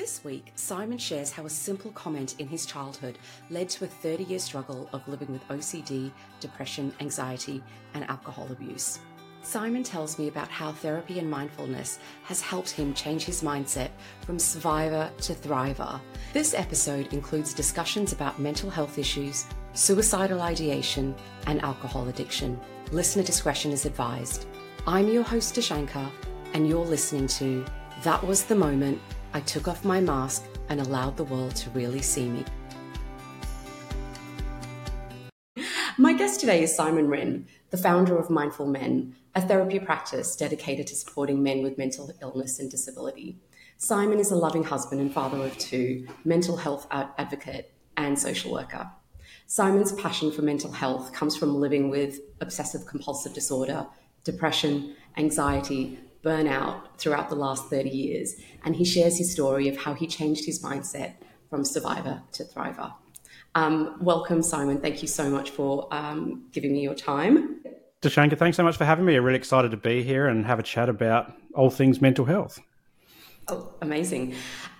This week, Simon shares how a simple comment in his childhood led to a 30 year struggle of living with OCD, depression, anxiety, and alcohol abuse. Simon tells me about how therapy and mindfulness has helped him change his mindset from survivor to thriver. This episode includes discussions about mental health issues, suicidal ideation, and alcohol addiction. Listener discretion is advised. I'm your host, Dashanka, and you're listening to That Was the Moment I took off my mask and allowed the world to really see me. My guest today is Simon Rinne, the founder of Mindful Men, a therapy practice dedicated to supporting men with mental illness and disability. Simon is a loving husband and father of two, mental health advocate, and social worker. Simon's passion for mental health comes from living with obsessive compulsive disorder, depression, anxiety, burnout throughout the last 30 years. And he shares his story of how he changed his mindset from survivor to thriver. Um, welcome, Simon. Thank you so much for um, giving me your time. Dashanka, thanks so much for having me. I'm really excited to be here and have a chat about all things mental health. Oh, amazing.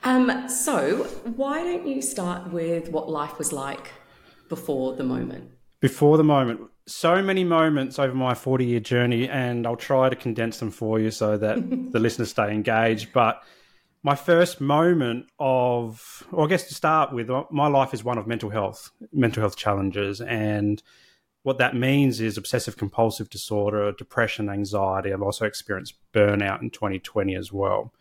Um, so, why don't you start with what life was like before the moment? Before the moment so many moments over my 40 year journey, and I'll try to condense them for you so that the listeners stay engaged. But my first moment of, or I guess to start with, uh, my life is one of mental health, mental health challenges. And what that means is obsessive compulsive disorder, depression, anxiety. I've also experienced burnout in 2020 as well.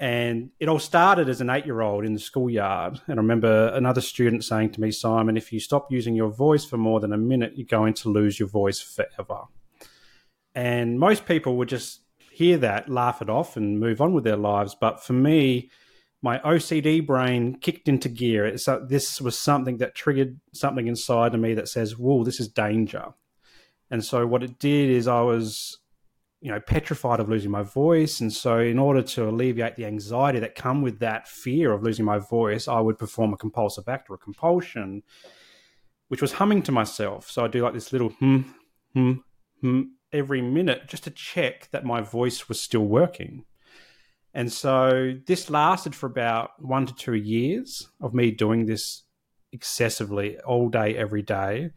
And it all started as an eight year old in the schoolyard. And I remember another student saying to me, Simon, if you stop using your voice for more than a minute, you're going to lose your voice forever. And most people would just hear that, laugh it off, and move on with their lives. But for me, my OCD brain kicked into gear. It's, uh, this was something that triggered something inside of me that says, Whoa, this is danger. And so what it did is I was you know petrified of losing my voice. And so in order to alleviate the anxiety that come with that fear of losing my voice i would perform a compulsive act or a compulsion which was humming to myself. So i do like this little hmm hmm hmm every minute just to check that my voice was still working. And so this lasted for about one to two years of me doing this excessively all day every day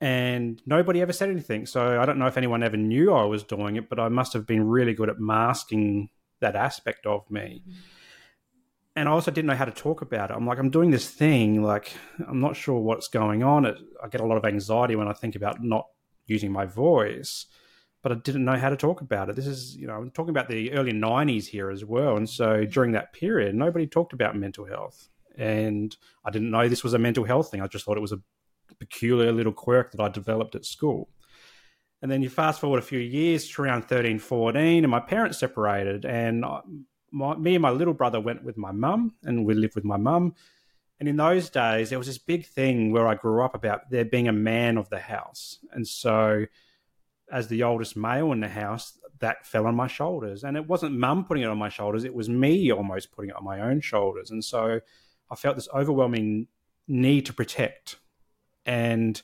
and nobody ever said anything. So I don't know if anyone ever knew I was doing it, but I must have been really good at masking that aspect of me. Mm-hmm. And I also didn't know how to talk about it. I'm like, I'm doing this thing, like, I'm not sure what's going on. It, I get a lot of anxiety when I think about not using my voice, but I didn't know how to talk about it. This is, you know, I'm talking about the early 90s here as well. And so during that period, nobody talked about mental health. And I didn't know this was a mental health thing. I just thought it was a peculiar little quirk that I developed at school. And then you fast forward a few years to around 13, 14, and my parents separated. And uh, my, me and my little brother went with my mum, and we lived with my mum. And in those days, there was this big thing where I grew up about there being a man of the house. And so, as the oldest male in the house, that fell on my shoulders. And it wasn't mum putting it on my shoulders, it was me almost putting it on my own shoulders. And so, I felt this overwhelming need to protect and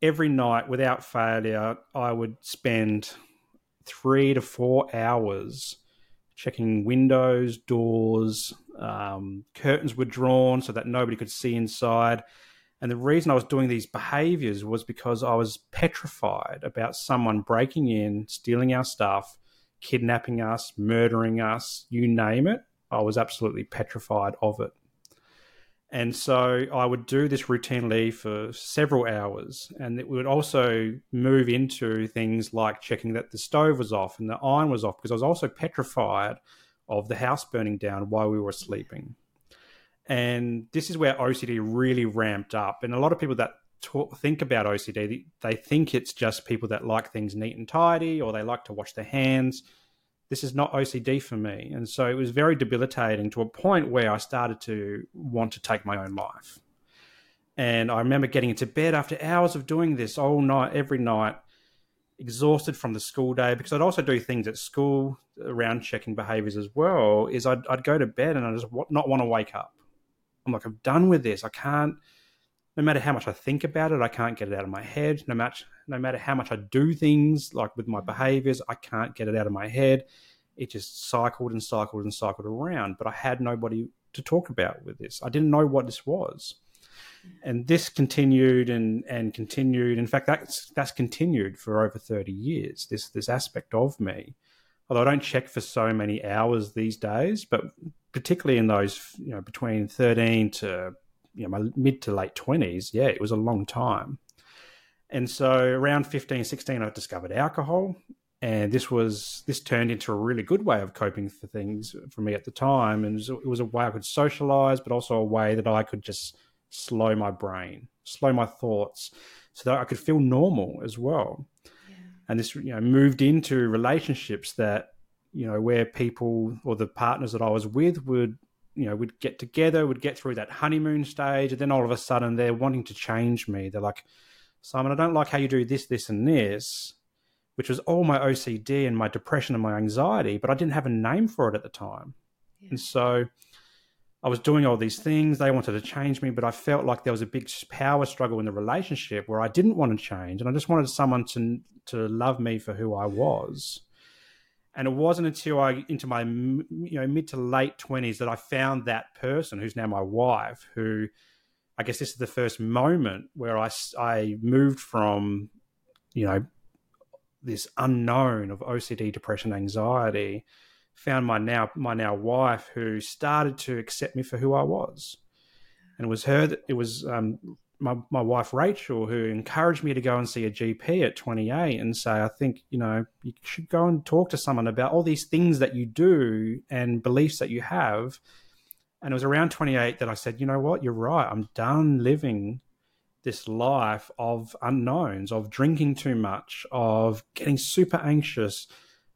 every night without failure i would spend three to four hours checking windows doors um, curtains were drawn so that nobody could see inside. And the reason i was doing these behaviors was because i was petrified about someone breaking in stealing our stuff kidnapping us murdering us you name it. I was absolutely petrified of it and so I would do this routinely for several hours. And it would also move into things like checking that the stove was off and the iron was off because I was also petrified of the house burning down while we were sleeping. And this is where OCD really ramped up. And a lot of people that talk, think about OCD, they think it's just people that like things neat and tidy or they like to wash their hands this is not OCD for me. And so it was very debilitating to a point where I started to want to take my own life. And I remember getting into bed after hours of doing this all night, every night, exhausted from the school day because I'd also do things at school around checking behaviors as well. Is I'd, I'd go to bed and I just not want to wake up. I'm like, I'm done with this. I can't, no matter how much I think about it, I can't get it out of my head. No matter no matter how much I do things, like with my mm. behaviors, I can't get it out of my head. It just cycled and cycled and cycled around. But I had nobody to talk about with this. I didn't know what this was. And this continued and, and continued. In fact, that's that's continued for over 30 years, this this aspect of me. Although I don't check for so many hours these days, but particularly in those, you know, between 13 to you know, my mid to late 20s, yeah, it was a long time. And so around 15, 16, I discovered alcohol. And this was this turned into a really good way of coping for things for me at the time. And it was a way I could socialize, but also a way that I could just slow my brain, slow my thoughts, so that I could feel normal as well. Yeah. And this, you know, moved into relationships that, you know, where people or the partners that I was with would, you know, we'd get together, we'd get through that honeymoon stage, and then all of a sudden they're wanting to change me. They're like, Simon, I don't like how you do this, this, and this, which was all my OCD and my depression and my anxiety, but I didn't have a name for it at the time. Yeah. And so I was doing all these things. They wanted to change me, but I felt like there was a big power struggle in the relationship where I didn't want to change. And I just wanted someone to, to love me for who I was. And it wasn't until I, into my you know mid to late twenties, that I found that person who's now my wife, who I guess this is the first moment where I, I moved from, you know, this unknown of OCD, depression, anxiety, found my now my now wife who started to accept me for who I was, and it was her that it was um, my my wife Rachel who encouraged me to go and see a GP at 28 and say I think you know you should go and talk to someone about all these things that you do and beliefs that you have and it was around 28 that I said, you know what, you're right. I'm done living this life of unknowns, of drinking too much, of getting super anxious,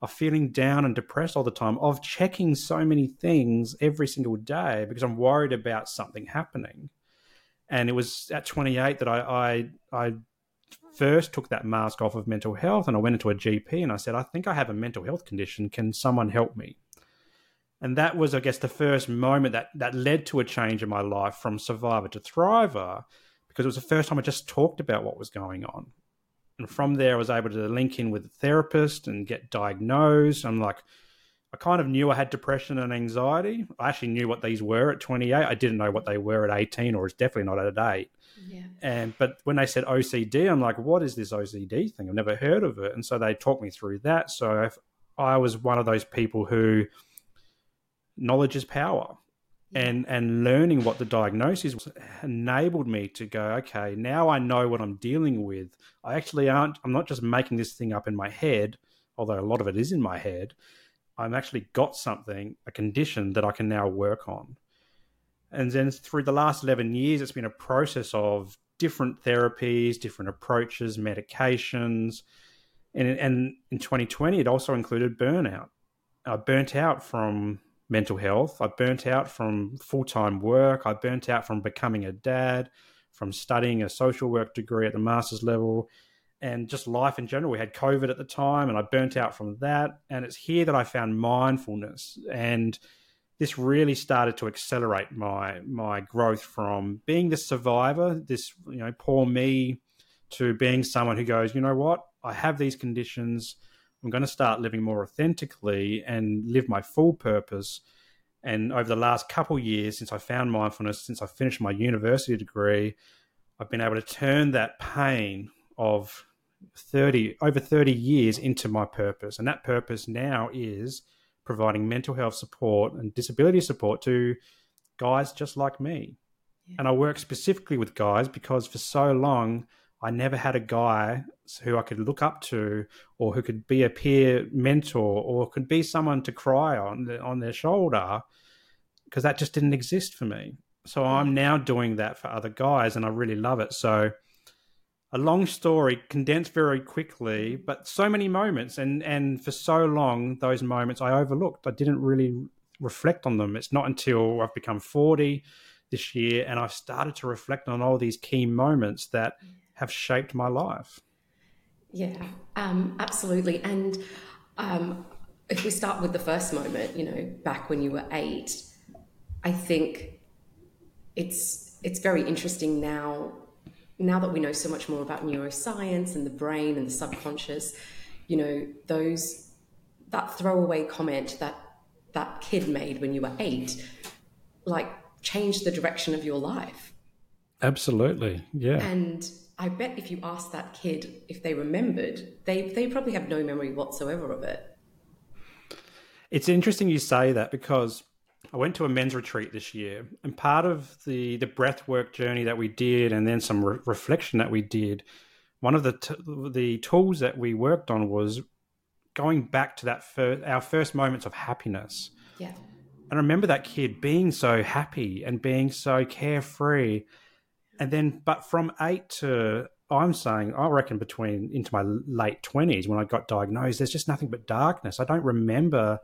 of feeling down and depressed all the time, of checking so many things every single day because I'm worried about something happening. And it was at 28 that I, I, I first took that mask off of mental health and I went into a GP and I said, I think I have a mental health condition. Can someone help me? and that was, I guess, the first moment that that led to a change in my life from survivor to thriver, because it was the first time I just talked about what was going on. And from there, I was able to link in with a therapist and get diagnosed. I'm like, I kind of knew I had depression and anxiety. I actually knew what these were at 28. I didn't know what they were at 18, or it's definitely not at 8. Yeah. And but when they said OCD, I'm like, what is this OCD thing? I've never heard of it. And so they talked me through that. So I was one of those people who knowledge is power. And and learning what the diagnosis was enabled me to go, okay, now I know what I'm dealing with. I actually aren't I'm not just making this thing up in my head, although a lot of it is in my head. I'm actually got something, a condition that I can now work on. And then through the last 11 years, it's been a process of different therapies, different approaches, medications. And, and in 2020, it also included burnout. I burnt out from mental health. I burnt out from full time work. I burnt out from becoming a dad, from studying a social work degree at the master's level, and just life in general. We had COVID at the time, and I burnt out from that. And it's here that I found mindfulness, and this really started to accelerate my my growth from being the survivor, this you know poor me, to being someone who goes, you know what, I have these conditions. I'm going to start living more authentically and live my full purpose. And over the last couple years, since I found mindfulness, since I finished my university degree, I've been able to turn that pain of 30 over 30 years into my purpose. And that purpose now is providing mental health support and disability support to guys just like me. Yeah. And I work specifically with guys because for so long I never had a guy who I could look up to, or who could be a peer mentor, or could be someone to cry on the, on their shoulder, because that just didn't exist for me. So I'm now doing that for other guys, and I really love it. So a long story condensed very quickly, but so many moments, and and for so long those moments I overlooked. I didn't really reflect on them. It's not until I've become forty this year and I've started to reflect on all these key moments that have shaped my life. Yeah, um, absolutely. And um, if we start with the first moment, you know, back when you were eight, I think it's it's very interesting now. Now that we know so much more about neuroscience and the brain and the subconscious, you know, those that throwaway comment that that kid made when you were eight like changed the direction of your life. Absolutely. Yeah. And I bet if you asked that kid if they remembered, they they probably have no memory whatsoever of it. It's interesting you say that because I went to a men's retreat this year, and part of the the breath work journey that we did, and then some re- reflection that we did, one of the t- the tools that we worked on was going back to that first, our first moments of happiness. Yeah. And I remember that kid being so happy and being so carefree. And then, but from eight to, I'm saying, I reckon between into my late 20s when I got diagnosed, there's just nothing but darkness. I don't remember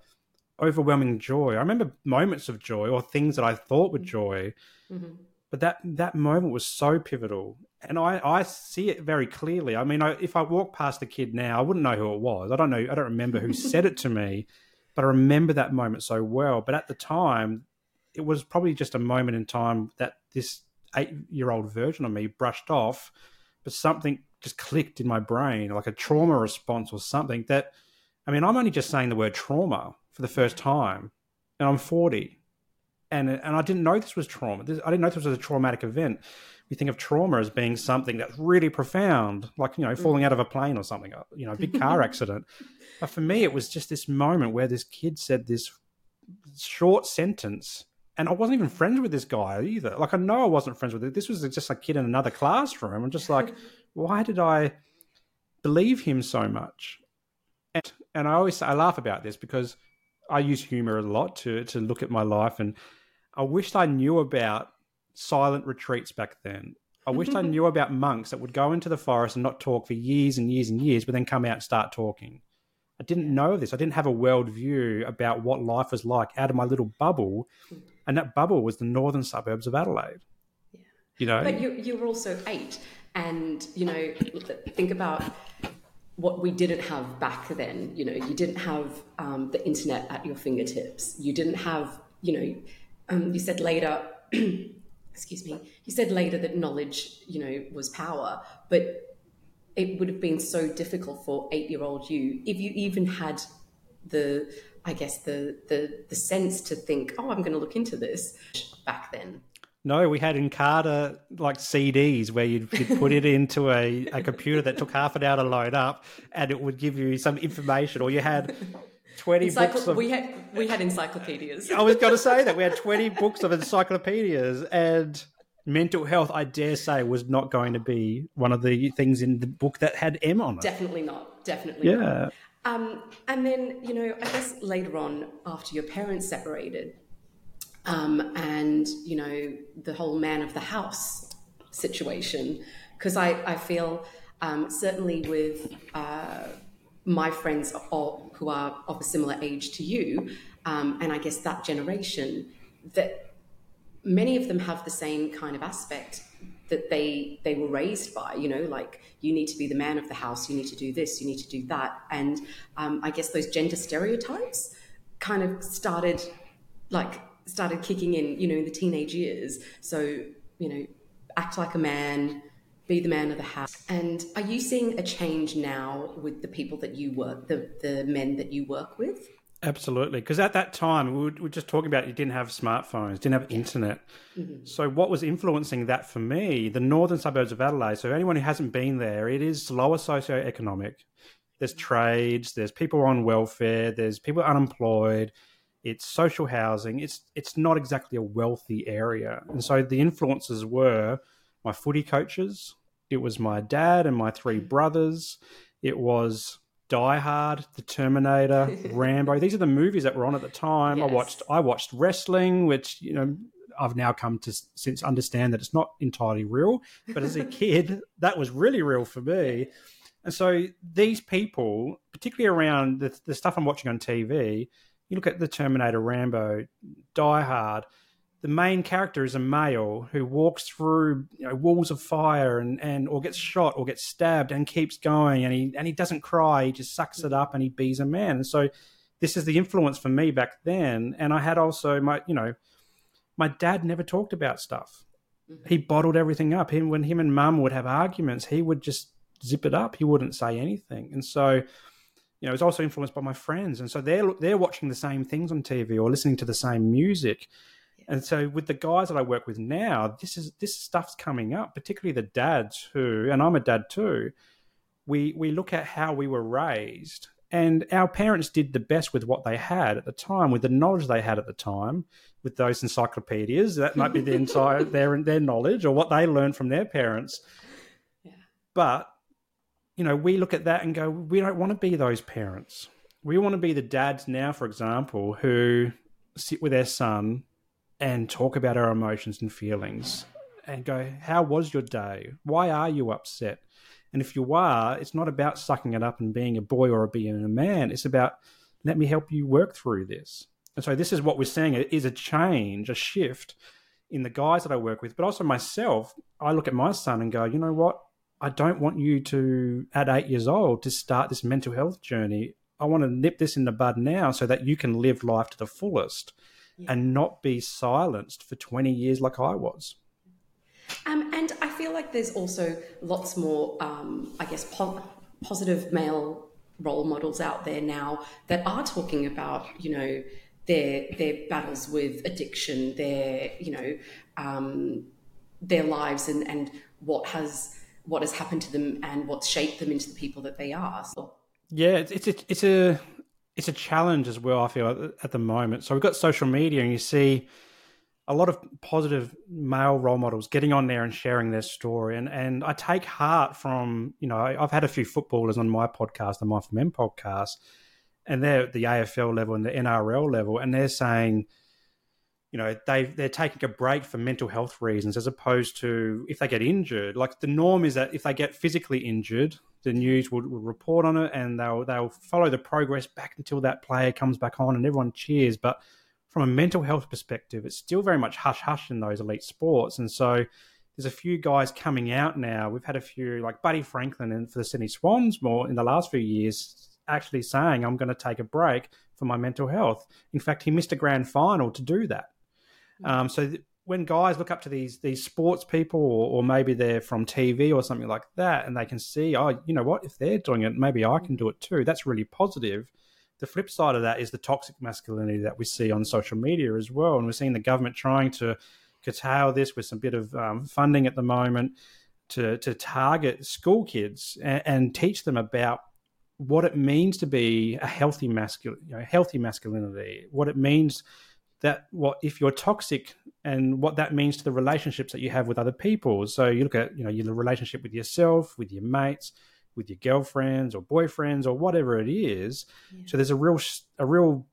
overwhelming joy. I remember moments of joy or things that I thought were joy. Mm-hmm. But that, that moment was so pivotal. And I, I see it very clearly. I mean, I, if I walk past the kid now, I wouldn't know who it was. I don't know. I don't remember who said it to me but I remember that moment so well. But at the time, it was probably just a moment in time that this eight year old version of me brushed off, but something just clicked in my brain, like a trauma response or something that, I mean, I'm only just saying the word trauma for the first time, and I'm 40. And, and I didn't know this was trauma. This, I didn't know this was a traumatic event. We think of trauma as being something that's really profound, like you know, mm. falling out of a plane or something, uh, you know, a big car accident. But for me, it was just this moment where this kid said this short sentence, and I wasn't even friends with this guy either. Like I know I wasn't friends with it. This was just a kid in another classroom. I'm just like, why did I believe him so much? And, and I always I laugh about this because I use humor a lot to to look at my life, and I wished I knew about silent retreats back then. I wished I knew about monks that would go into the forest and not talk for years and years and years, but then come out and start talking. I didn't know this. I didn't have a world view about what life was like out of my little bubble, and that bubble was the northern suburbs of Adelaide. Yeah. You know, but you you were also eight, and you know, think about what we didn't have back then. You know, you didn't have um, the internet at your fingertips. You didn't have, you know, um, you said later. excuse me. You said later that knowledge, you know, was power, but it would have been so difficult for eight year old you if you even had the I guess the the the sense to think, oh, I'm going to look into this back then. No, we had Encarta like CDs where you'd, you'd put it into a, a computer that took half an hour to load up, and it would give you some information. Or you had twenty Encycl- books. Of, we had we had encyclopedias. I was going to say that we had twenty books of encyclopedias, and mental health, I dare say, was not going to be one of the things in the book that had M on it. Definitely not. Definitely yeah. Not. Um, and then, you know, I guess later on, after your parents separated, um, and, you know, the whole man of the house situation, because I, I feel um, certainly with uh, my friends all, who are of a similar age to you, um, and I guess that generation, that many of them have the same kind of aspect that they they were raised by you know like you need to be the man of the house you need to do this you need to do that. And um, i guess those gender stereotypes kind of started like started kicking in you know in the teenage years so you know act like a man be the man of the house and are you seeing a change now with the people that you work the the men that you work with Absolutely, because at that time we were, just talking about you didn't have smartphones, didn't have internet. Mm-hmm. So what was influencing that for me? The northern suburbs of Adelaide. So anyone who hasn't been there, it is lower socio-economic. There's trades, there's people on welfare, there's people unemployed. It's social housing. It's it's not exactly a wealthy area, and so the influences were my footy coaches. It was my dad and my three brothers. It was Die Hard, The Terminator, Rambo. These are the movies that were on at the time. Yes. I watched I watched wrestling, which you know I've now come to since understand that it's not entirely real. But as a kid, that was really real for me. And so these people, particularly around the, the stuff I'm watching on TV, you look at the Terminator, Rambo, Die Hard the main character is a male who walks through you know, walls of fire and, and or gets shot or gets stabbed and keeps going and he and he doesn't cry he just sucks it up and he bees a man. And so this is the influence for me back then. And i had also my you know my dad never talked about stuff. Mm-hmm. he bottled everything up. Him when him and mum would have arguments he would just zip it up. He wouldn't say anything. And so you know, it's also influenced by my friends, and so they're they're watching the same things on TV or listening to the same music, And so with the guys that I work with now, this is this stuff's coming up, particularly the dads who, and I'm a dad too. We we look at how we were raised, and our parents did the best with what they had at the time, with the knowledge they had at the time, with those encyclopedias. That might be the entire their their knowledge or what they learned from their parents. Yeah. But you know, we look at that and go, we don't want to be those parents. We want to be the dads now, for example, who sit with their son and talk about our emotions and feelings and go, How was your day? Why are you upset? And if you are, it's not about sucking it up and being a boy or being a man. It's about, let me help you work through this. And so this is what we're seeing is a change, a shift in the guys that I work with, but also myself. I look at my son and go, you know what? I don't want you to, at eight years old, to start this mental health journey. I want to nip this in the bud now so that you can live life to the fullest yeah. and not be silenced for 20 years like I was. Um, and I feel like there's also lots more, um, I guess, po- positive male role models out there now that are talking about, you know, their their battles with addiction, their you know, um, their lives and and what has what has happened to them and what's shaped them into the people that they are. So. Yeah, it's it's a, it's a it's a challenge as well. I feel at the moment. So we've got social media, and you see a lot of positive male role models getting on there and sharing their story. And and I take heart from you know I've had a few footballers on my podcast, the Mindful Men podcast, and they're at the AFL level and the NRL level, and they're saying you know they they're taking a break for mental health reasons as opposed to if they get injured. Like the norm is that if they get physically injured the news will, will report on it and they'll they'll follow the progress back until that player comes back on and everyone cheers. But from a mental health perspective it's still very much hush hush in those elite sports. And so there's a few guys coming out now. We've had a few like buddy franklin and for the sydney swans more in the last few years actually saying i'm going to take a break for my mental health. In fact he missed a grand final to do that um, so th- when guys look up to these these sports people, or, or, maybe they're from TV or something like that, and they can see, oh, you know what, if they're doing it, maybe I can do it too. That's really positive. The flip side of that is the toxic masculinity that we see on social media as well, and we're seeing the government trying to curtail this with some bit of um, funding at the moment to to target school kids and, and teach them about what it means to be a healthy masculine, you know, healthy masculinity, what it means that what if you're toxic and what that means to the relationships that you have with other people. So you look at you know your relationship with yourself, with your mates, with your girlfriends or boyfriends or whatever it is. Yeah. So there's a real a real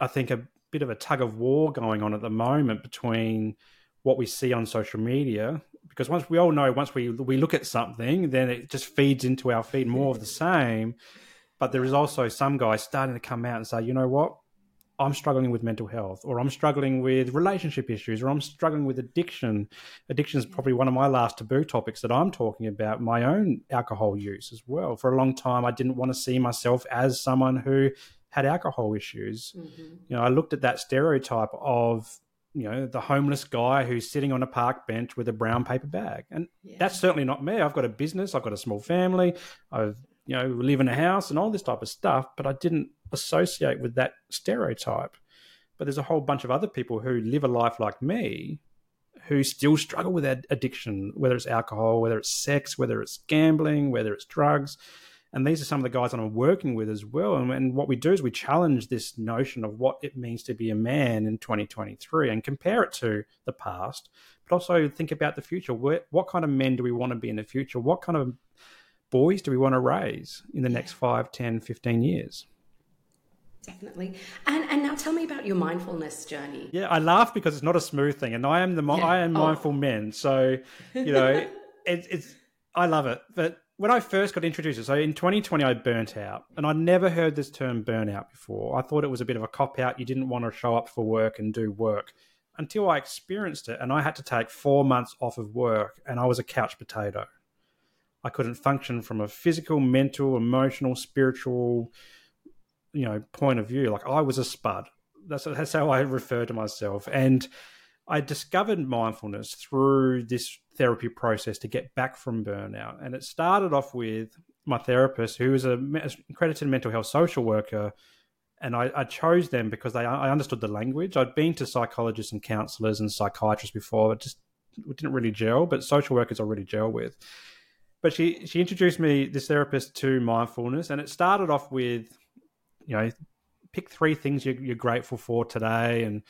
I think a bit of a tug of war going on at the moment between what we see on social media because once we all know once we we look at something then it just feeds into our feed more of the same but there is also some guys starting to come out and say you know what I'm struggling with mental health, or I'm struggling with relationship issues, or I'm struggling with addiction. Addiction is probably one of my last taboo topics that I'm talking about. My own alcohol use as well. For a long time, I didn't want to see myself as someone who had alcohol issues. Mm-hmm. You know, I looked at that stereotype of you know the homeless guy who's sitting on a park bench with a brown paper bag, and yeah. that's certainly not me. I've got a business, I've got a small family, I've you know live in a house and all this type of stuff, but I didn't associate with that stereotype. But there's a whole bunch of other people who live a life like me who still struggle with addiction, whether it's alcohol, whether it's sex, whether it's gambling, whether it's drugs. And these are some of the guys that I'm working with as well. And, and, what we do is we challenge this notion of what it means to be a man in 2023 and compare it to the past, but also think about the future. What, what kind of men do we want to be in the future? What kind of boys do we want to raise in the next 5, 10, 15 years? Definitely. And and now tell me about your mindfulness journey. Yeah, I laugh because it's not a smooth thing, and I am the yeah. I am oh. mindful men. So you know, it, it's I love it. But when I first got introduced, so in 2020, I burnt out, and I'd never heard this term burnout before. I thought it was a bit of a cop out. You didn't want to show up for work and do work until I experienced it, and I had to take four months off of work, and I was a couch potato. I couldn't function from a physical, mental, emotional, spiritual you know point of view. Like I was a spud. That's that's how I refer to myself, and I discovered mindfulness through this therapy process to get back from burnout. And it started off with my therapist, who is an accredited mental health social worker, And I, I chose them because they, I understood the language. I'd been to psychologists and counselors and psychiatrists before, but just didn't really gel. But social workers I really gel with. But she she introduced me this therapist to mindfulness, and it started off with, you know, pick three things you're, you're grateful for today, and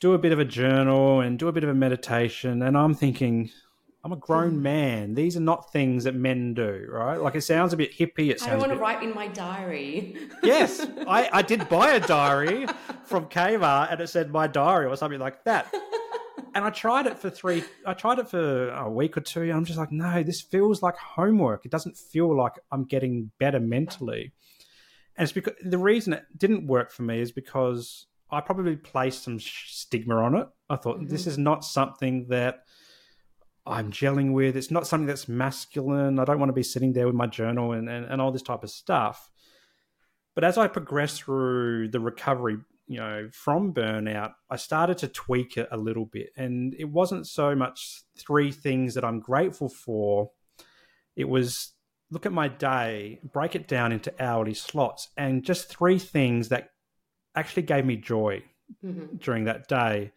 do a bit of a journal and do a bit of a meditation. And I'm thinking, I'm a grown hmm. man. These are not things that men do, right? Like it sounds a bit hippie. It sounds. I don't want bit... to write in my diary. yes, I, I did buy a diary from Kmart, and it said my diary or something like that. And I tried it for three. I tried it for a week or two. I'm just like, no, this feels like homework. It doesn't feel like I'm getting better mentally. And it's because the reason it didn't work for me is because I probably placed some stigma on it. I thought mm-hmm. this is not something that I'm gelling with. It's not something that's masculine. I don't want to be sitting there with my journal and, and, and all this type of stuff. But as I progressed through the recovery, you know, from burnout, I started to tweak it a little bit. And it wasn't so much three things that I'm grateful for. It was look at my day, break it down into hourly slots, and just three things that actually gave me joy mm-hmm. during that day.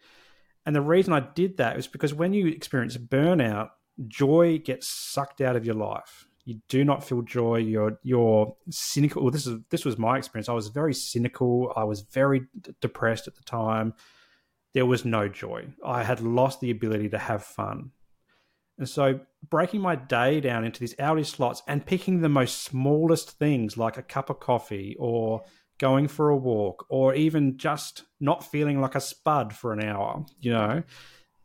And the reason I did that was because when you experience burnout, joy gets sucked out of your life. You do not feel joy. You're you're cynical. Well, this is this was my experience. I was very cynical. I was very d- depressed at the time. There was no joy. I had lost the ability to have fun. And so breaking my day down into these hourly slots and picking the most smallest things like a cup of coffee or going for a walk, or even just not feeling like a spud for an hour, you know,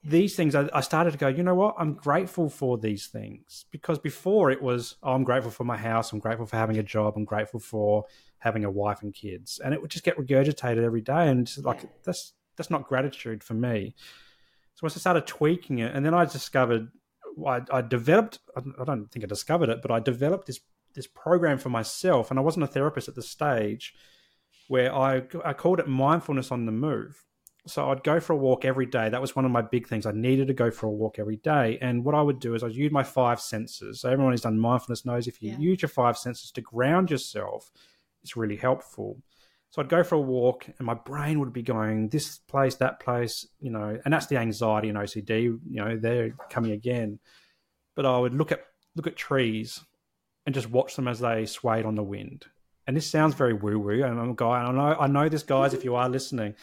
these things, I, I started to go, you know what? I'm grateful for these things. Because before it was, oh, I'm grateful for my house, I'm grateful for having a job, I'm grateful for having a wife and kids, and it would just get regurgitated every day, and like that's that's not gratitude for me. So once I started tweaking it, and then I discovered, I, I developed. I don't think I discovered it, but I developed this this program for myself, and I wasn't a therapist at the stage where I, I called it mindfulness on the move. So I'd go for a walk every day. That was one of my big things. I needed to go for a walk every day. And what I would do is I'd use my five senses. So everyone who's done mindfulness knows if you yeah. use your five senses to ground yourself, it's really helpful. So I'd go for a walk and my brain would be going this place, that place, you know, and that's the anxiety and OCD, you know, they're coming again. But I would look at look at trees and just watch them as they swayed on the wind and this sounds very woo woo, and I'm a guy, and I know I know this, guys, if you are listening,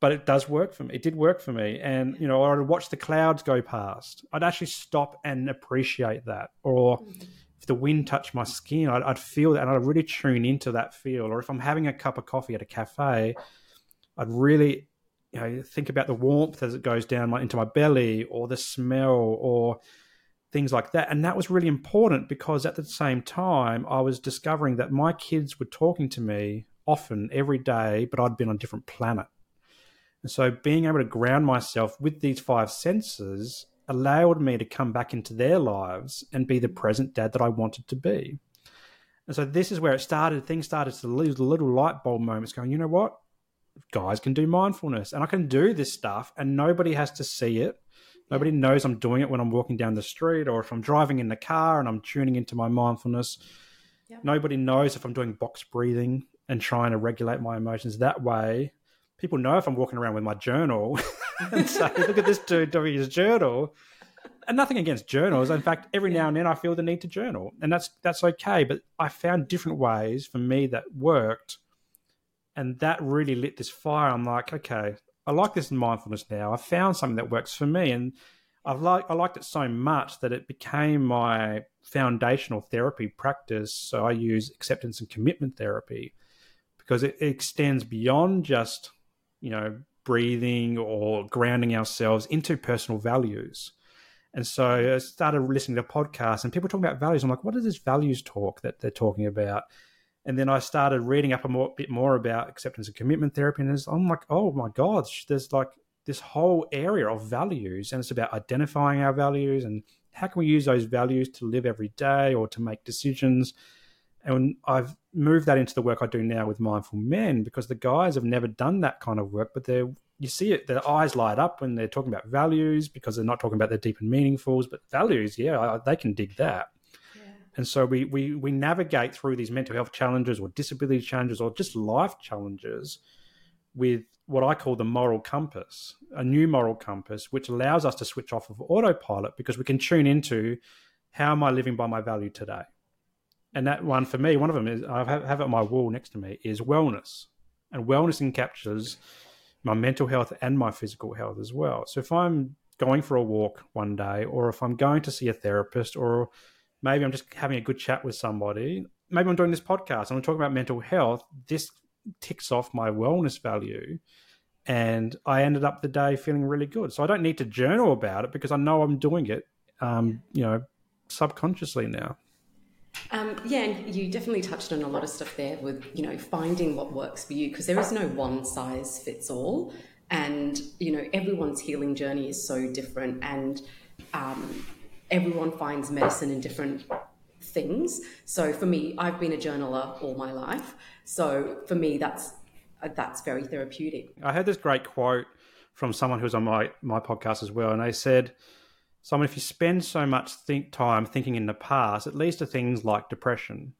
but it does work for me. It did work for me, and you know, I'd watch the clouds go past. I'd actually stop and appreciate that, or mm-hmm. If the wind touched my skin, I'd, I'd, feel that, and I'd really tune into that feel. Or if I'm having a cup of coffee at a cafe, I'd really, you know, think about the warmth as it goes down my, into my belly, or the smell, or things like that. And that was really important because at the same time, I was discovering that my kids were talking to me often every day, but I'd been on a different planet. And so being able to ground myself with these five senses allowed me to come back into their lives and be the mm. present dad that I wanted to be. And so this is where it started. Things started to lose little light bulb moments going, you know what? Guys can do mindfulness and I can do this stuff and nobody has to see it Nobody knows I'm doing it when I'm walking down the street or if I'm driving in the car and I'm tuning into my mindfulness. Yep. Nobody knows if I'm doing box breathing and trying to regulate my emotions that way. People know if I'm walking around with my journal and say, look at this dude doing his journal. And nothing against journals. In fact, every now and then I feel the need to journal. And that's that's okay. But I found different ways for me that worked. And that really lit this fire. I'm like, okay, I like this mindfulness now. I found something that works for me, and I like I liked it so much that it became my foundational therapy practice. So I use acceptance and commitment therapy because it, it extends beyond just you know breathing or grounding ourselves into personal values. And so I started listening to podcasts and people talking about values. I'm like, what is this values talk that they're talking about? And then I started reading up a more, bit more about acceptance and commitment therapy, and I'm like, oh my gosh, there's like this whole area of values, and it's about identifying our values and how can we use those values to live every day or to make decisions. And I've moved that into the work I do now with mindful men because the guys have never done that kind of work, but they're you see it, their eyes light up when they're talking about values because they're not talking about their deep and meaningfuls, but values, yeah, they can dig that. And so we, we, we navigate through these mental health challenges or disability challenges or just life challenges with what I call the moral compass, a new moral compass, which allows us to switch off of autopilot because we can tune into how am I living by my value today? And that one for me, one of them is I have, have it on my wall next to me is wellness. And wellness encaptures my mental health and my physical health as well. So if I'm going for a walk one day, or if I'm going to see a therapist, or maybe I'm just having a good chat with somebody, maybe I'm doing this podcast and I'm talking about mental health, this ticks off my wellness value. And I ended up the day feeling really good. So I don't need to journal about it because I know I'm doing it, um, you know, subconsciously now. Um, yeah, and you definitely touched on a lot of stuff there with, you know, finding what works for you because there is no one size fits all. And, you know, everyone's healing journey is so different and um, everyone finds medicine in different things. So for me, I've been a journaler all my life. So for me, that's that's very therapeutic. I had this great quote from someone who's on my, my podcast as well, and they said, Simon, if you spend so much think time thinking in the past, it leads to things like depression,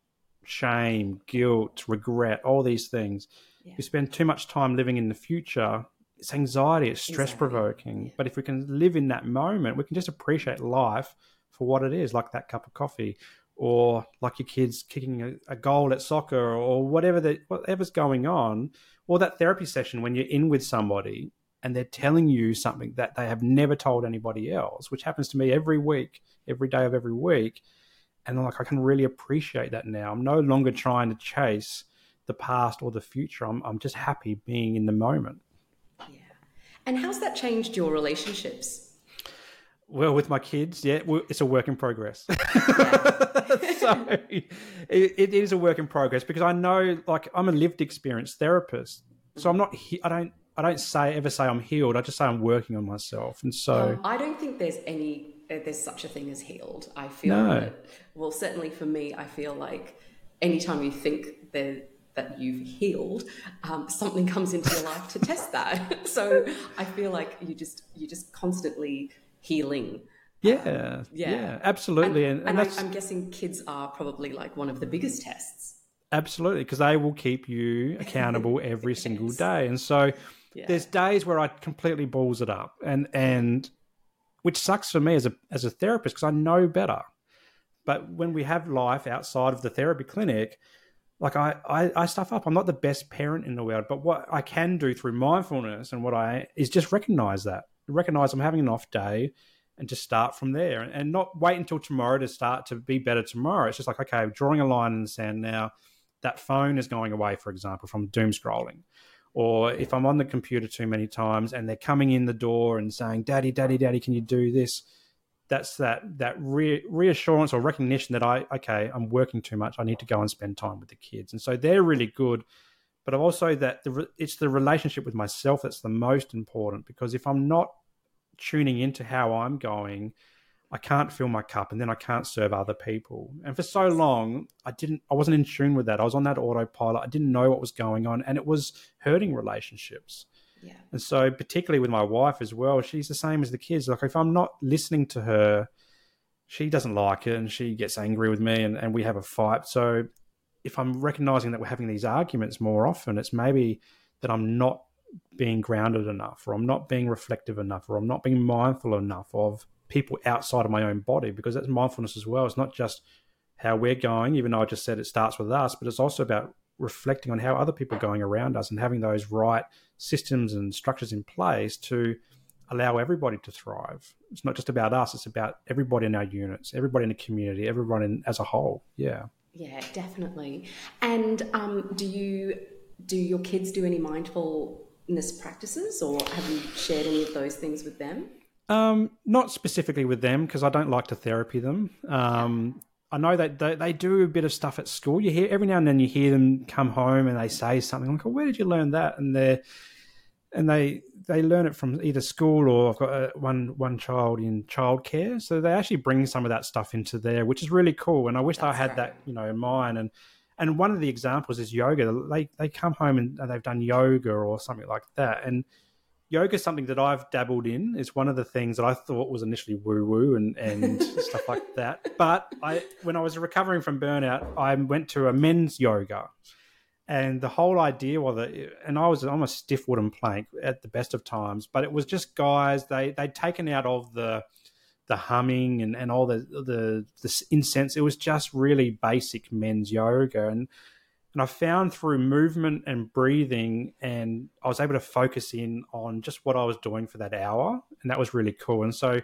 shame, guilt, regret, all these things. Yeah. If you spend too much time living in the future, it's anxiety, it's stress provoking. Yeah. But if we can live in that moment, we can just appreciate life for what it is, like that cup of coffee, or like your kids kicking a, a goal at soccer, or whatever that whatever's going on, or that therapy session when you're in with somebody and they're telling you something that they have never told anybody else, which happens to me every week, every day of every week. And I'm like, I can really appreciate that now. I'm no longer trying to chase the past or the future. I'm, I'm just happy being in the moment. Yeah. And how's that changed your relationships? Well, with my kids, yeah, it's a work in progress. so it, it is a work in progress because I know, like, I'm a lived experience therapist, so I'm not. I don't. I don't say ever say I'm healed. I just say I'm working on myself, and so um, I don't think there's any uh, there's such a thing as healed. I feel no. that well, certainly for me, I feel like anytime you think that that you've healed, um, something comes into your life to test that. so I feel like you just you're just constantly healing. Yeah, um, yeah, yeah, absolutely. And, and, and I, I'm guessing kids are probably like one of the biggest tests. Absolutely, because they will keep you accountable every yes. single day, and so yeah. There's days where I completely balls it up, and and which sucks for me as a as a therapist because I know better. But when we have life outside of the therapy clinic, like I, I, I stuff up. I'm not the best parent in the world, but what I can do through mindfulness and what I is just recognize that, recognize I'm having an off day, and just start from there, and, and not wait until tomorrow to start to be better tomorrow. It's just like okay, I'm drawing a line in the sand now. That phone is going away, for example, from doom scrolling or if I'm on the computer too many times and they're coming in the door and saying, "Daddy, Daddy, Daddy, can you do this?" That's that that re- reassurance or recognition that I okay, I'm working too much. I need to go and spend time with the kids, and so they're really good. But also that the, it's the relationship with myself that's the most important because if I'm not tuning into how I'm going, I can't fill my cup and then I can't serve other people. And for so long, I didn't, I wasn't in tune with that. I was on that autopilot. I didn't know what was going on and it was hurting relationships. Yeah. And so, particularly with my wife as well, she's the same as the kids. Like, if I'm not listening to her, she doesn't like it and she gets angry with me and, and we have a fight. So, if I'm recognizing that we're having these arguments more often, it's maybe that I'm not being grounded enough or I'm not being reflective enough or I'm not being mindful enough of people outside of my own body because that's mindfulness as well. It's not just how we're going, even though I just said it starts with us, but it's also about reflecting on how other people are going around us and having those right systems and structures in place to allow everybody to thrive. It's not just about us, it's about everybody in our units, everybody in the community, everyone in, as a whole. Yeah. Yeah, definitely. And um, do you do your kids do any mindfulness practices or have you shared any of those things with them? Um, not specifically with them because I don't like to therapy them. Um, I know that they, they, do a bit of stuff at school. You hear every now and then you hear them come home and they say something like, oh, "Where did you learn that?" And they and they they learn it from either school or I've got a, one one child in childcare, so they actually bring some of that stuff into there, which is really cool. And I wish That's I had that, you know, in mine. And and one of the examples is yoga. They they come home and they've done yoga or something like that, and yoga is something that I've dabbled in. It's one of the things that I thought was initially woo woo and, and stuff like that. But I, when I was recovering from burnout, I went to a men's yoga. And the whole idea was that, and I was almost stiff wooden plank at the best of times, but it was just guys, they, they'd taken out of the, the humming and, and all the, the, the incense. It was just really basic men's yoga. And, and I found through movement and breathing, and I was able to focus in on just what I was doing for that hour. And that was really cool. And so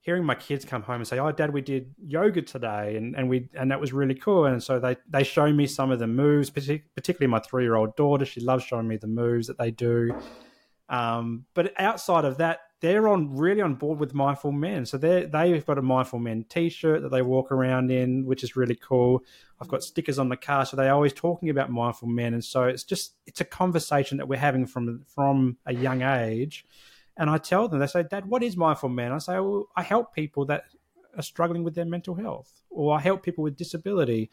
hearing my kids come home and say, Oh, dad, we did yoga today. And, and we, and that was really cool. And so they, they show me some of the moves, particularly my three year old daughter. She loves showing me the moves that they do. Um, but outside of that, they're on really on board with mindful men. So they they've got a mindful men T-shirt that they walk around in, which is really cool. I've got stickers on the car, so they're always talking about mindful men, and so it's just it's a conversation that we're having from from a young age. And I tell them, they say, "Dad, what is mindful men?" I say, "Well, I help people that are struggling with their mental health, or I help people with disability."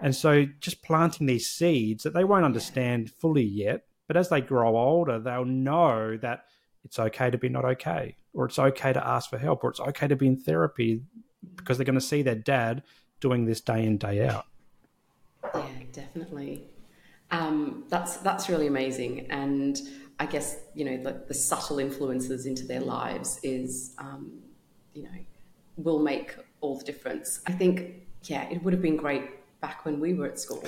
And so, just planting these seeds that they won't understand fully yet, but as they grow older, they'll know that it's okay to be not okay, or it's okay to ask for help, or it's okay to be in therapy because they're going to see their dad doing this day in day out. Yeah, definitely. Um, that's that's really amazing, and I guess you know the, the subtle influences into their lives is um, you know will make all the difference. I think yeah, it would have been great back when we were at school.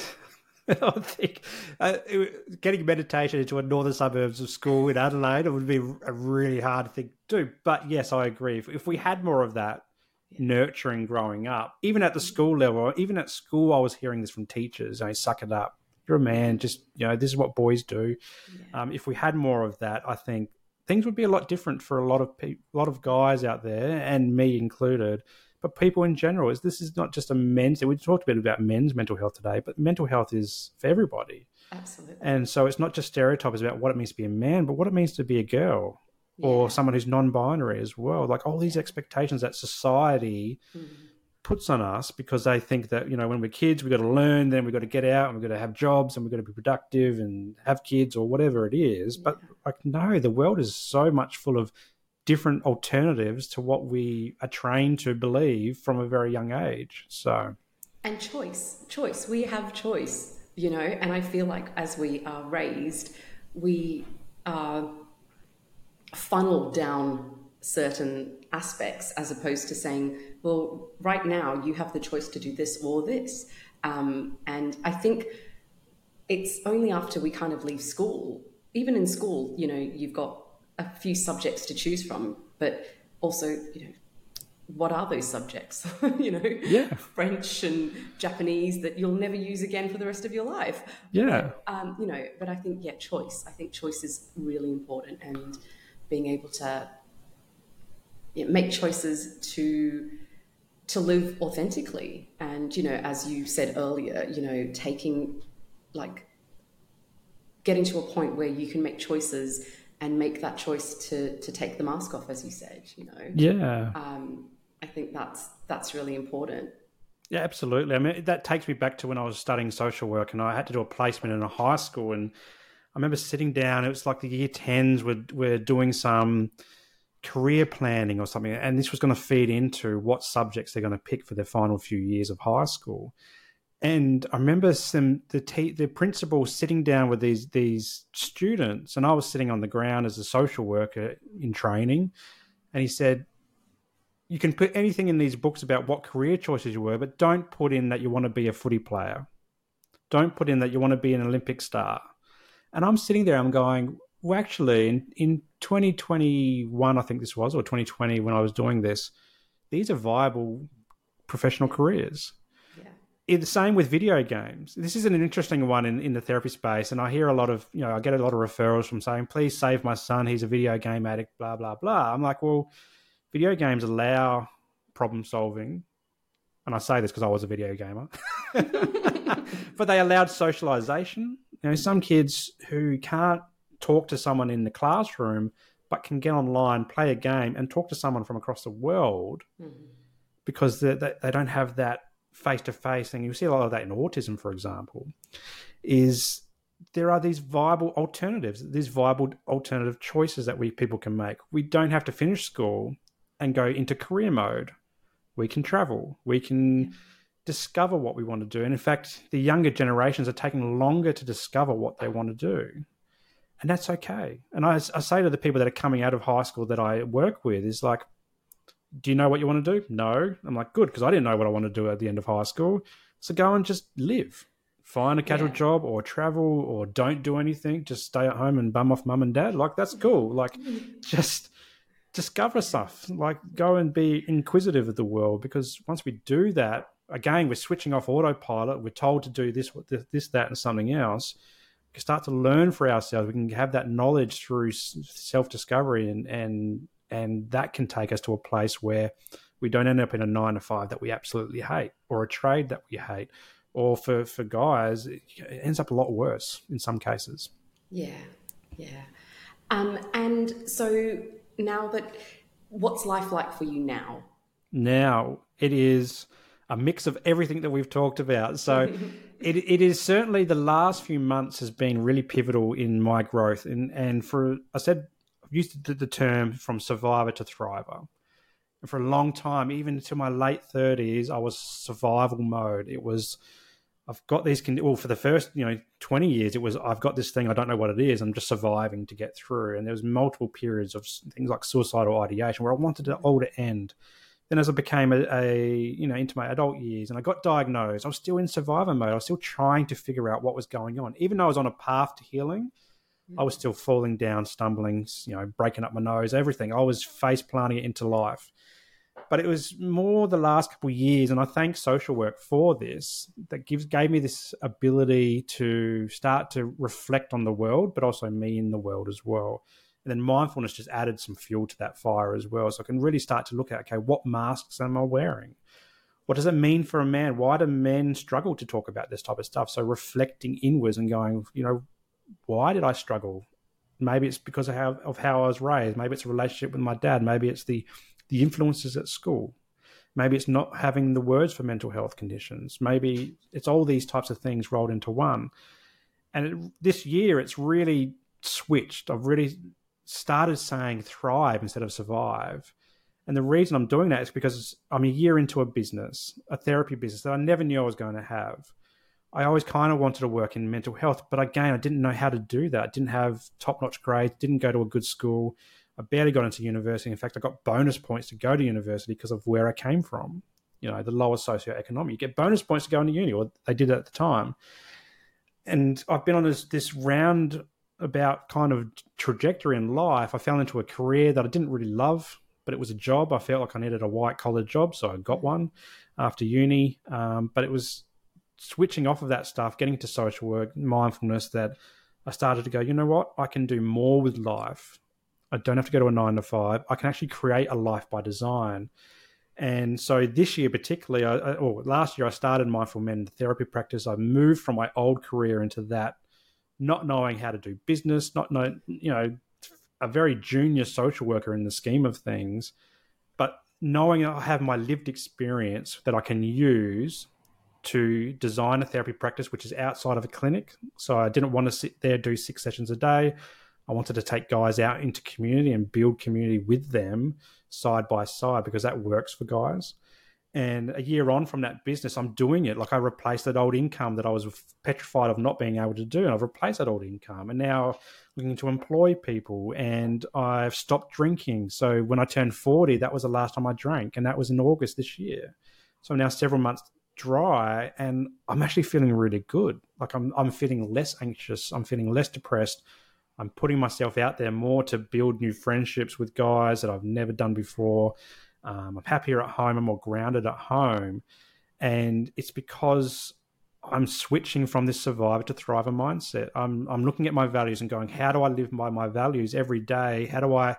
I think uh, getting meditation into a northern suburbs of school in Adelaide it would be a really hard thing to do. But yes, I agree. If, if we had more of that nurturing growing up, even at the school level, even at school, I was hearing this from teachers. I suck it up. You're a man. Just you know, this is what boys do. Yeah. Um, if we had more of that, I think things would be a lot different for a lot of pe- a lot of guys out there, and me included but people in general. Is this is not just a men's. We talked a bit about men's mental health today, but mental health is for everybody. Absolutely. And so it's not just stereotypes about what it means to be a man, but what it means to be a girl yeah. or someone who's non-binary as well. Like all these expectations that society. Mm-hmm puts on us because they think that you know when we're kids we've got to learn then we've got to get out and we've got to have jobs and we've got to be productive and have kids or whatever it is yeah. but like no the world is so much full of different alternatives to what we are trained to believe from a very young age. So, and choice, choice. We have choice, you know, and I feel like as we are raised, we are funneled down certain aspects as opposed to saying, well, right now you have the choice to do this or this. Um, and I think it's only after we kind of leave school, even in school, you know, you've got a few subjects to choose from, but also, you know, what are those subjects? you know, yeah, French and Japanese that you'll never use again for the rest of your life. Yeah, um, you know, but I think yeah, choice. I think choice is really important, and being able to make choices to to live authentically, and you know, as you said earlier, you know, taking like getting to a point where you can make choices and make that choice to to take the mask off, as you said. You know. Yeah. Um, I think that's that's really important. Yeah, absolutely. I mean, that takes me back to when I was studying social work, and I had to do a placement in a high school, and I remember sitting down. It was like the year tens were were doing some career planning or something, and this was going to feed into what subjects they're going to pick for their final few years of high school. And I remember some the the principal sitting down with these these students, and I was sitting on the ground as a social worker in training, and he said, "You can put anything in these books about what career choices you were, but don't put in that you want to be a footy player. Don't put in that you want to be an Olympic star." And I'm sitting there, I'm going, well, actually, in, in 2021, I think this was, or 2020, when I was doing this, these are viable professional careers the same with video games. This is an interesting one in, in the therapy space, and I hear a lot of you know I get a lot of referrals from saying, "Please save my son. He's a video game addict." Blah blah blah. I'm like, well, video games allow problem solving, and I say this because I was a video gamer, but they allowed socialization. You know, some kids who can't talk to someone in the classroom but can get online, play a game, and talk to someone from across the world mm-hmm. because they, they, they don't have that face to face thing, you see a lot of that in autism, for example, is there are these viable alternatives, these viable alternative choices that we people can make. We don't have to finish school and go into career mode. We can travel. We can discover what we want to do. And in fact, the younger generations are taking longer to discover what they want to do. And that's okay. And I, I say to the people that are coming out of high school that I work with is like, do you know what you want to do? No. I'm like, good, because I didn't know what I want to do at the end of high school. So go and just live. Find a casual yeah. job or travel or don't do anything. Just stay at home and bum off mum and dad. Like, that's cool. Like, mm. just discover stuff. Like, go and be inquisitive of the world because once we do that, again, we're switching off autopilot. We're told to do this, this, that, and something else. We can start to learn for ourselves. We can have that knowledge through self discovery, and and and that can take us to a place where we don't end up in a nine to five that we absolutely hate, or a trade that we hate, or for for guys, it ends up a lot worse in some cases. Yeah, yeah. Um, and so now that, what's life like for you now? Now it is a mix of everything that we've talked about. So it, it is certainly the last few months has been really pivotal in my growth. And, and for, I said, used the, term from survivor to thriver. And for a long time, even to my late 30s, I was survival mode. It was, I've got these, well, for the first, you know, 20 years, it was, I've got this thing, I don't know what it is, I'm just surviving to get through. And there was multiple periods of things like suicidal ideation where I wanted it all to end then as I became a, a, you know into my adult years and I got diagnosed, I was still in survivor mode. I was still trying to figure out what was going on, even though I was on a path to healing. I was still falling down, stumbling, you know, breaking up my nose, everything. I was face planting it into life. But it was more the last couple of years, and I thank social work for this, that gives gave me this ability to start to reflect on the world, but also me in the world as well. And then mindfulness just added some fuel to that fire as well. So I can really start to look at, okay, what masks am I wearing? What does it mean for a man? Why do men struggle to talk about this type of stuff? So reflecting inwards and going, you know, why did I struggle? Maybe it's because of how, of how I was raised. Maybe it's a relationship with my dad. Maybe it's the, the influences at school. Maybe it's not having the words for mental health conditions. Maybe it's all these types of things rolled into one. And it, this year, it's really switched. I've really started saying thrive instead of survive. And the reason I'm doing that is because I'm a year into a business, a therapy business that I never knew I was going to have. I always kind of wanted to work in mental health, but again, I didn't know how to do that. Didn't have top notch grades, didn't go to a good school. I barely got into university. In fact, I got bonus points to go to university because of where I came from. You know, the lower socioeconomic. You get bonus points to go into uni, or they did at the time. And I've been on this this round about kind of trajectory in life, I fell into a career that I didn't really love, but it was a job. I felt like I needed a white collar job, so I got one after uni. Um, but it was switching off of that stuff, getting to social work, mindfulness, that I started to go, you know what? I can do more with life. I don't have to go to a nine to five. I can actually create a life by design. And so this year, particularly, I, or last year, I started Mindful Men therapy practice. I moved from my old career into that not knowing how to do business, not know, you know, a very junior social worker in the scheme of things, but knowing I have my lived experience that I can use to design a therapy practice which is outside of a clinic. So I didn't want to sit there do six sessions a day. I wanted to take guys out into community and build community with them side by side because that works for guys. And a year on from that business, I'm doing it. Like I replaced that old income that I was petrified of not being able to do. And I've replaced that old income and now looking to employ people. And I've stopped drinking. So when I turned 40, that was the last time I drank. And that was in August this year. So I'm now several months dry and I'm actually feeling really good. Like I'm, I'm feeling less anxious. I'm feeling less depressed. I'm putting myself out there more to build new friendships with guys that I've never done before. Um, I'm happier at home. I'm more grounded at home. And it's because I'm switching from this survivor to thriver mindset. I'm, I'm looking at my values and going, how do I live by my values every day? How do I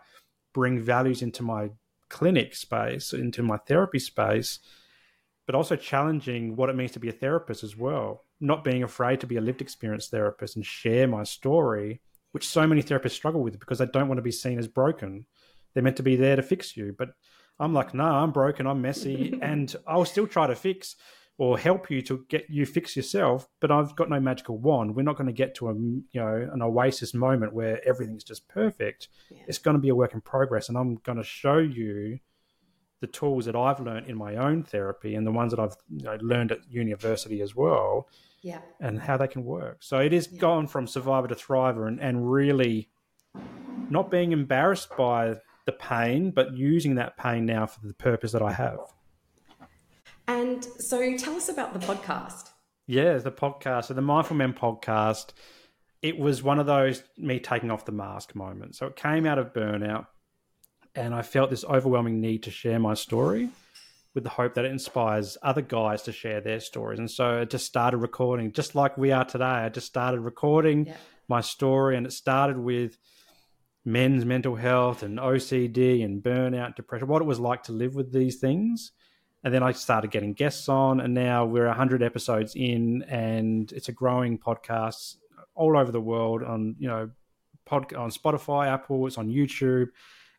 bring values into my clinic space, into my therapy space, but also challenging what it means to be a therapist as well. Not being afraid to be a lived experience therapist and share my story, which so many therapists struggle with because they don't want to be seen as broken. They're meant to be there to fix you. But I'm like, no, nah, I'm broken, I'm messy, and I'll still try to fix. or help you to get you fix yourself. But I've got no magical wand. We're not going to get to a you know an oasis moment where everything's just perfect. Yeah. It's going to be a work in progress, and I'm going to show you the tools that I've learned in my own therapy and the ones that I've you know, learned at university as well. Yeah. And how they can work. So it is yeah. gone from survivor to thriver and, and really not being embarrassed by the pain, but using that pain now for the purpose that I have. And so tell us about the podcast. Yeah, the podcast. So the Mindful Men podcast, it was one of those me taking off the mask moments. So it came out of burnout and I felt this overwhelming need to share my story with the hope that it inspires other guys to share their stories. And so I just started recording, just like we are today. I just started recording yeah. my story, and it started with men's mental health and OCD and burnout, depression, what it was like to live with these things. And then I started getting guests on, and now we're 100 episodes in, and it's a growing podcast all over the world on, you know, pod, on Spotify, Apple, it's on YouTube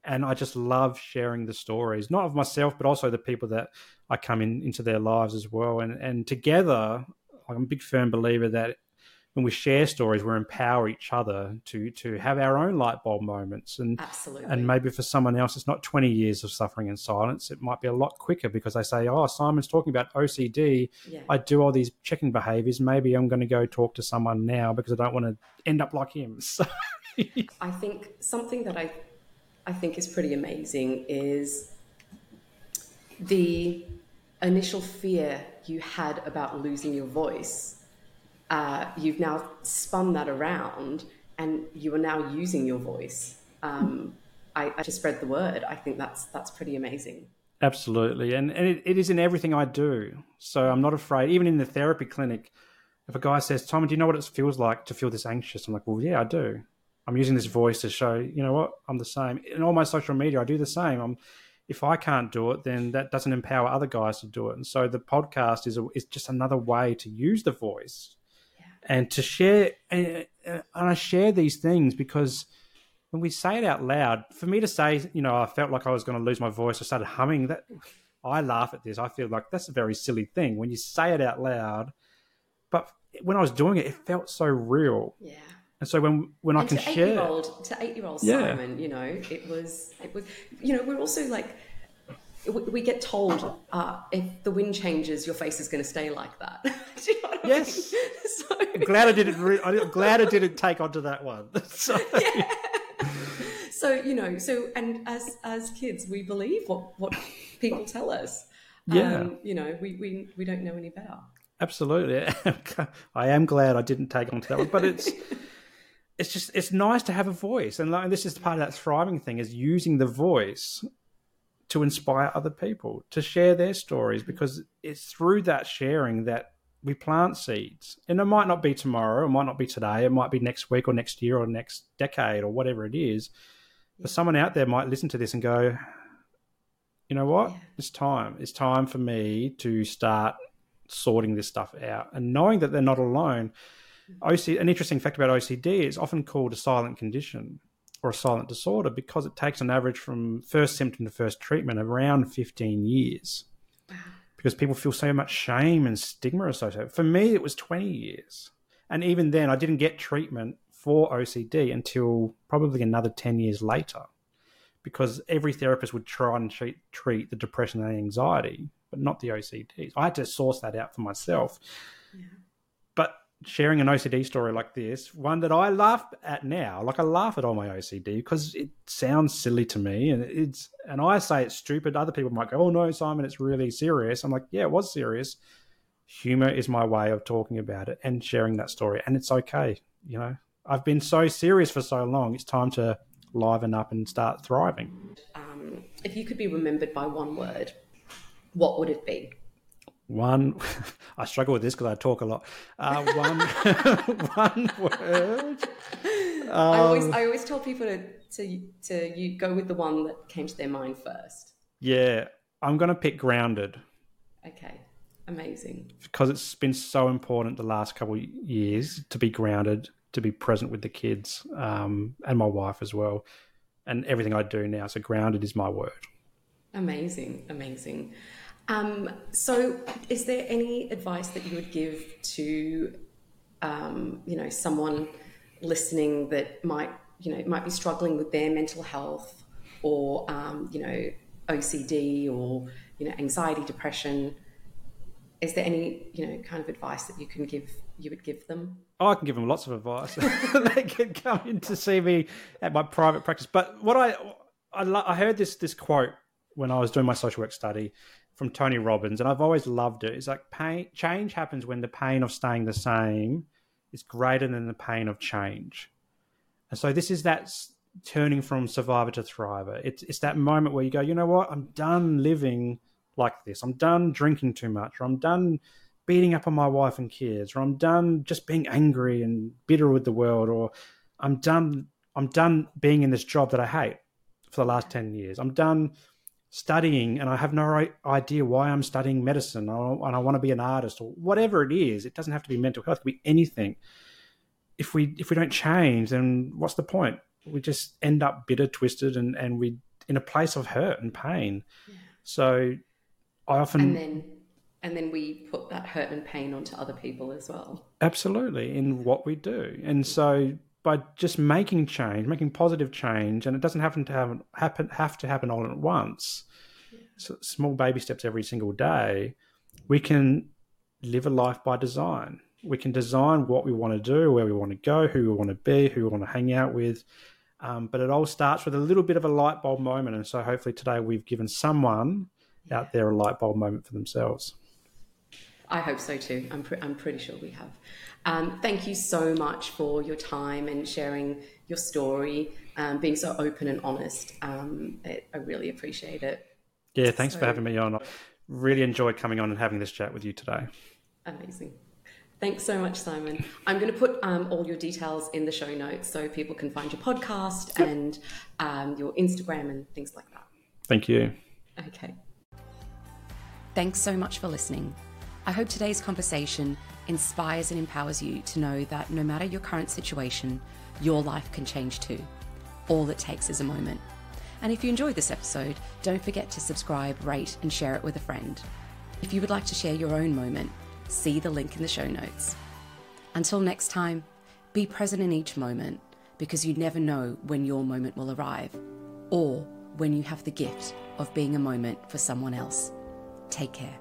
and I just love sharing the stories, not of myself, but also the people that I come in into their lives as well. And and together, I'm a big firm believer that when we share stories, we empower each other to to have our own light bulb moments. And absolutely, and maybe for someone else, it's not 20 years of suffering in silence. It might be a lot quicker because they say, "Oh, Simon's talking about OCD. Yeah. I do all these checking behaviors. Maybe I'm going to go talk to someone now because I don't want to end up like him." So. I think something that I I think is pretty amazing is the initial fear you had about losing your voice. Uh, you've now spun that around and you are now using your voice um, I, I, to spread the word. I think that's that's pretty amazing. Absolutely, and and it, it is in everything I do. So I'm not afraid. Even in the therapy clinic, if a guy says, "Tom, do you know what it feels like to feel this anxious?" I'm like, "Well, yeah, I do." I'm using this voice to show, you know what, I'm the same. In all my social media, I do the same. I'm, if I can't do it, then that doesn't empower other guys to do it. And so the podcast is a, is just another way to use the voice yeah. and to share. And, and I share these things because when we say it out loud, for me to say, you know, I felt like I was going to lose my voice, I started humming. That I laugh at this. I feel like that's a very silly thing when you say it out loud. But when I was doing it, it felt so real. Yeah and so when when and I can to share old to eight year old yeah. Simon, you know, it was it was you know we're also like we get told uh, if the wind changes, your face is going to stay like that. you know yes. I mean? so... I'm glad I didn't. Re- I'm glad I didn't take onto that one. so... Yeah. so you know, so and as as kids, we believe what what people tell us. Yeah. Um, you know, we, we we don't know any better. Absolutely. I am glad I didn't take onto that one, but it's it's just it's nice to have a voice, and like, this is part of that thriving thing is using the voice to inspire other people to share their stories because it's through that sharing that we plant seeds. And it might not be tomorrow, it might not be today, it might be next week or next year or next decade or whatever it is. But someone out there might listen to this and go, you know what? Yeah. It's time. It's time for me to start sorting this stuff out and knowing that they're not alone. OC, an interesting fact about OCD is often called a silent condition or a silent disorder because it takes an average from first symptom to first treatment around 15 years. Because people feel so much shame and stigma associated. For me, it was 20 years. And even then, I didn't get treatment for OCD until probably another 10 years later because every therapist would try and treat, treat the depression and anxiety, but not the OCD. I had to source that out for myself. Yeah sharing an OCD story like this, one that I laugh at now. Like I laugh at all my OCD because it sounds silly to me, and it's and I say it's stupid. Other people might go, "Oh no, Simon, it's really serious." I'm like, "Yeah, it was serious." Humor is my way of talking about it and sharing that story, and it's okay. You know, I've been so serious for so long. It's time to liven up and start thriving. Um, if you could be remembered by one word, what would it be? One, I struggle with this because I talk a lot. Uh, one, one word. Um, I always, um, I always tell people to, to, to you go with the one that came to their mind first. Yeah, I'm going to pick grounded. Okay, amazing. Because it's been so important the last couple of years to be grounded, to be present with the kids um, and my wife as well, and everything I do now. So grounded is my word. Amazing, amazing. Um, so, is there any advice that you would give to, um, you know, someone listening that might, you know, might be struggling with their mental health, or um, you know, OCD, or you know, anxiety, depression? Is there any, you know, kind of advice that you can give? You would give them? Oh, I can give them lots of advice. they can come in to see me at my private practice. But what I I, I heard this this quote when I was doing my social work study from Tony Robbins, and I've always loved it. It's like pain change happens when the pain of staying the same is greater than the pain of change. And so this is that turning from survivor to thriver. It's it's that moment where you go, you know what, I'm done living like this. I'm done drinking too much, or I'm done beating up on my wife and kids, or I'm done just being angry and bitter with the world, or I'm done I'm done being in this job that I hate for the last 10 years. I'm done studying and I have no idea why I'm studying medicine and I want to be an artist or whatever it is. It doesn't have to be mental health, it could be anything. If we if we don't change, then what's the point? We just end up bitter, twisted, and and we in a place of hurt and pain. Yeah. So I often and then and then we put that hurt and pain onto other people as well. Absolutely, in what we do, and so by just making change, making positive change, and it doesn't happen to have happen have to happen all at once. Yeah. So small baby steps every single day. We can live a life by design. We can design what we want to do, where we want to go, who we want to be, who we want to hang out with. Um, but it all starts with a little bit of a light bulb moment. And so hopefully today we've given someone yeah. out there a light bulb moment for themselves. I hope so too. I'm, pre- I'm pretty sure we have. Um, thank you so much for your time and sharing your story, um, being so open and honest. Um, it, I really appreciate it. Yeah, thanks so, for having me on. I really enjoyed coming on and having this chat with you today. Amazing. Thanks so much, Simon. I'm going to put um, all your details in the show notes so people can find your podcast yep. and um, your Instagram and things like that. Thank you. Okay. Thanks so much for listening. I hope today's conversation inspires and empowers you to know that no matter your current situation, your life can change too. All it takes is a moment. And if you enjoyed this episode, don't forget to subscribe, rate, and share it with a friend. If you would like to share your own moment, see the link in the show notes. Until next time, be present in each moment because you never know when your moment will arrive or when you have the gift of being a moment for someone else. Take care.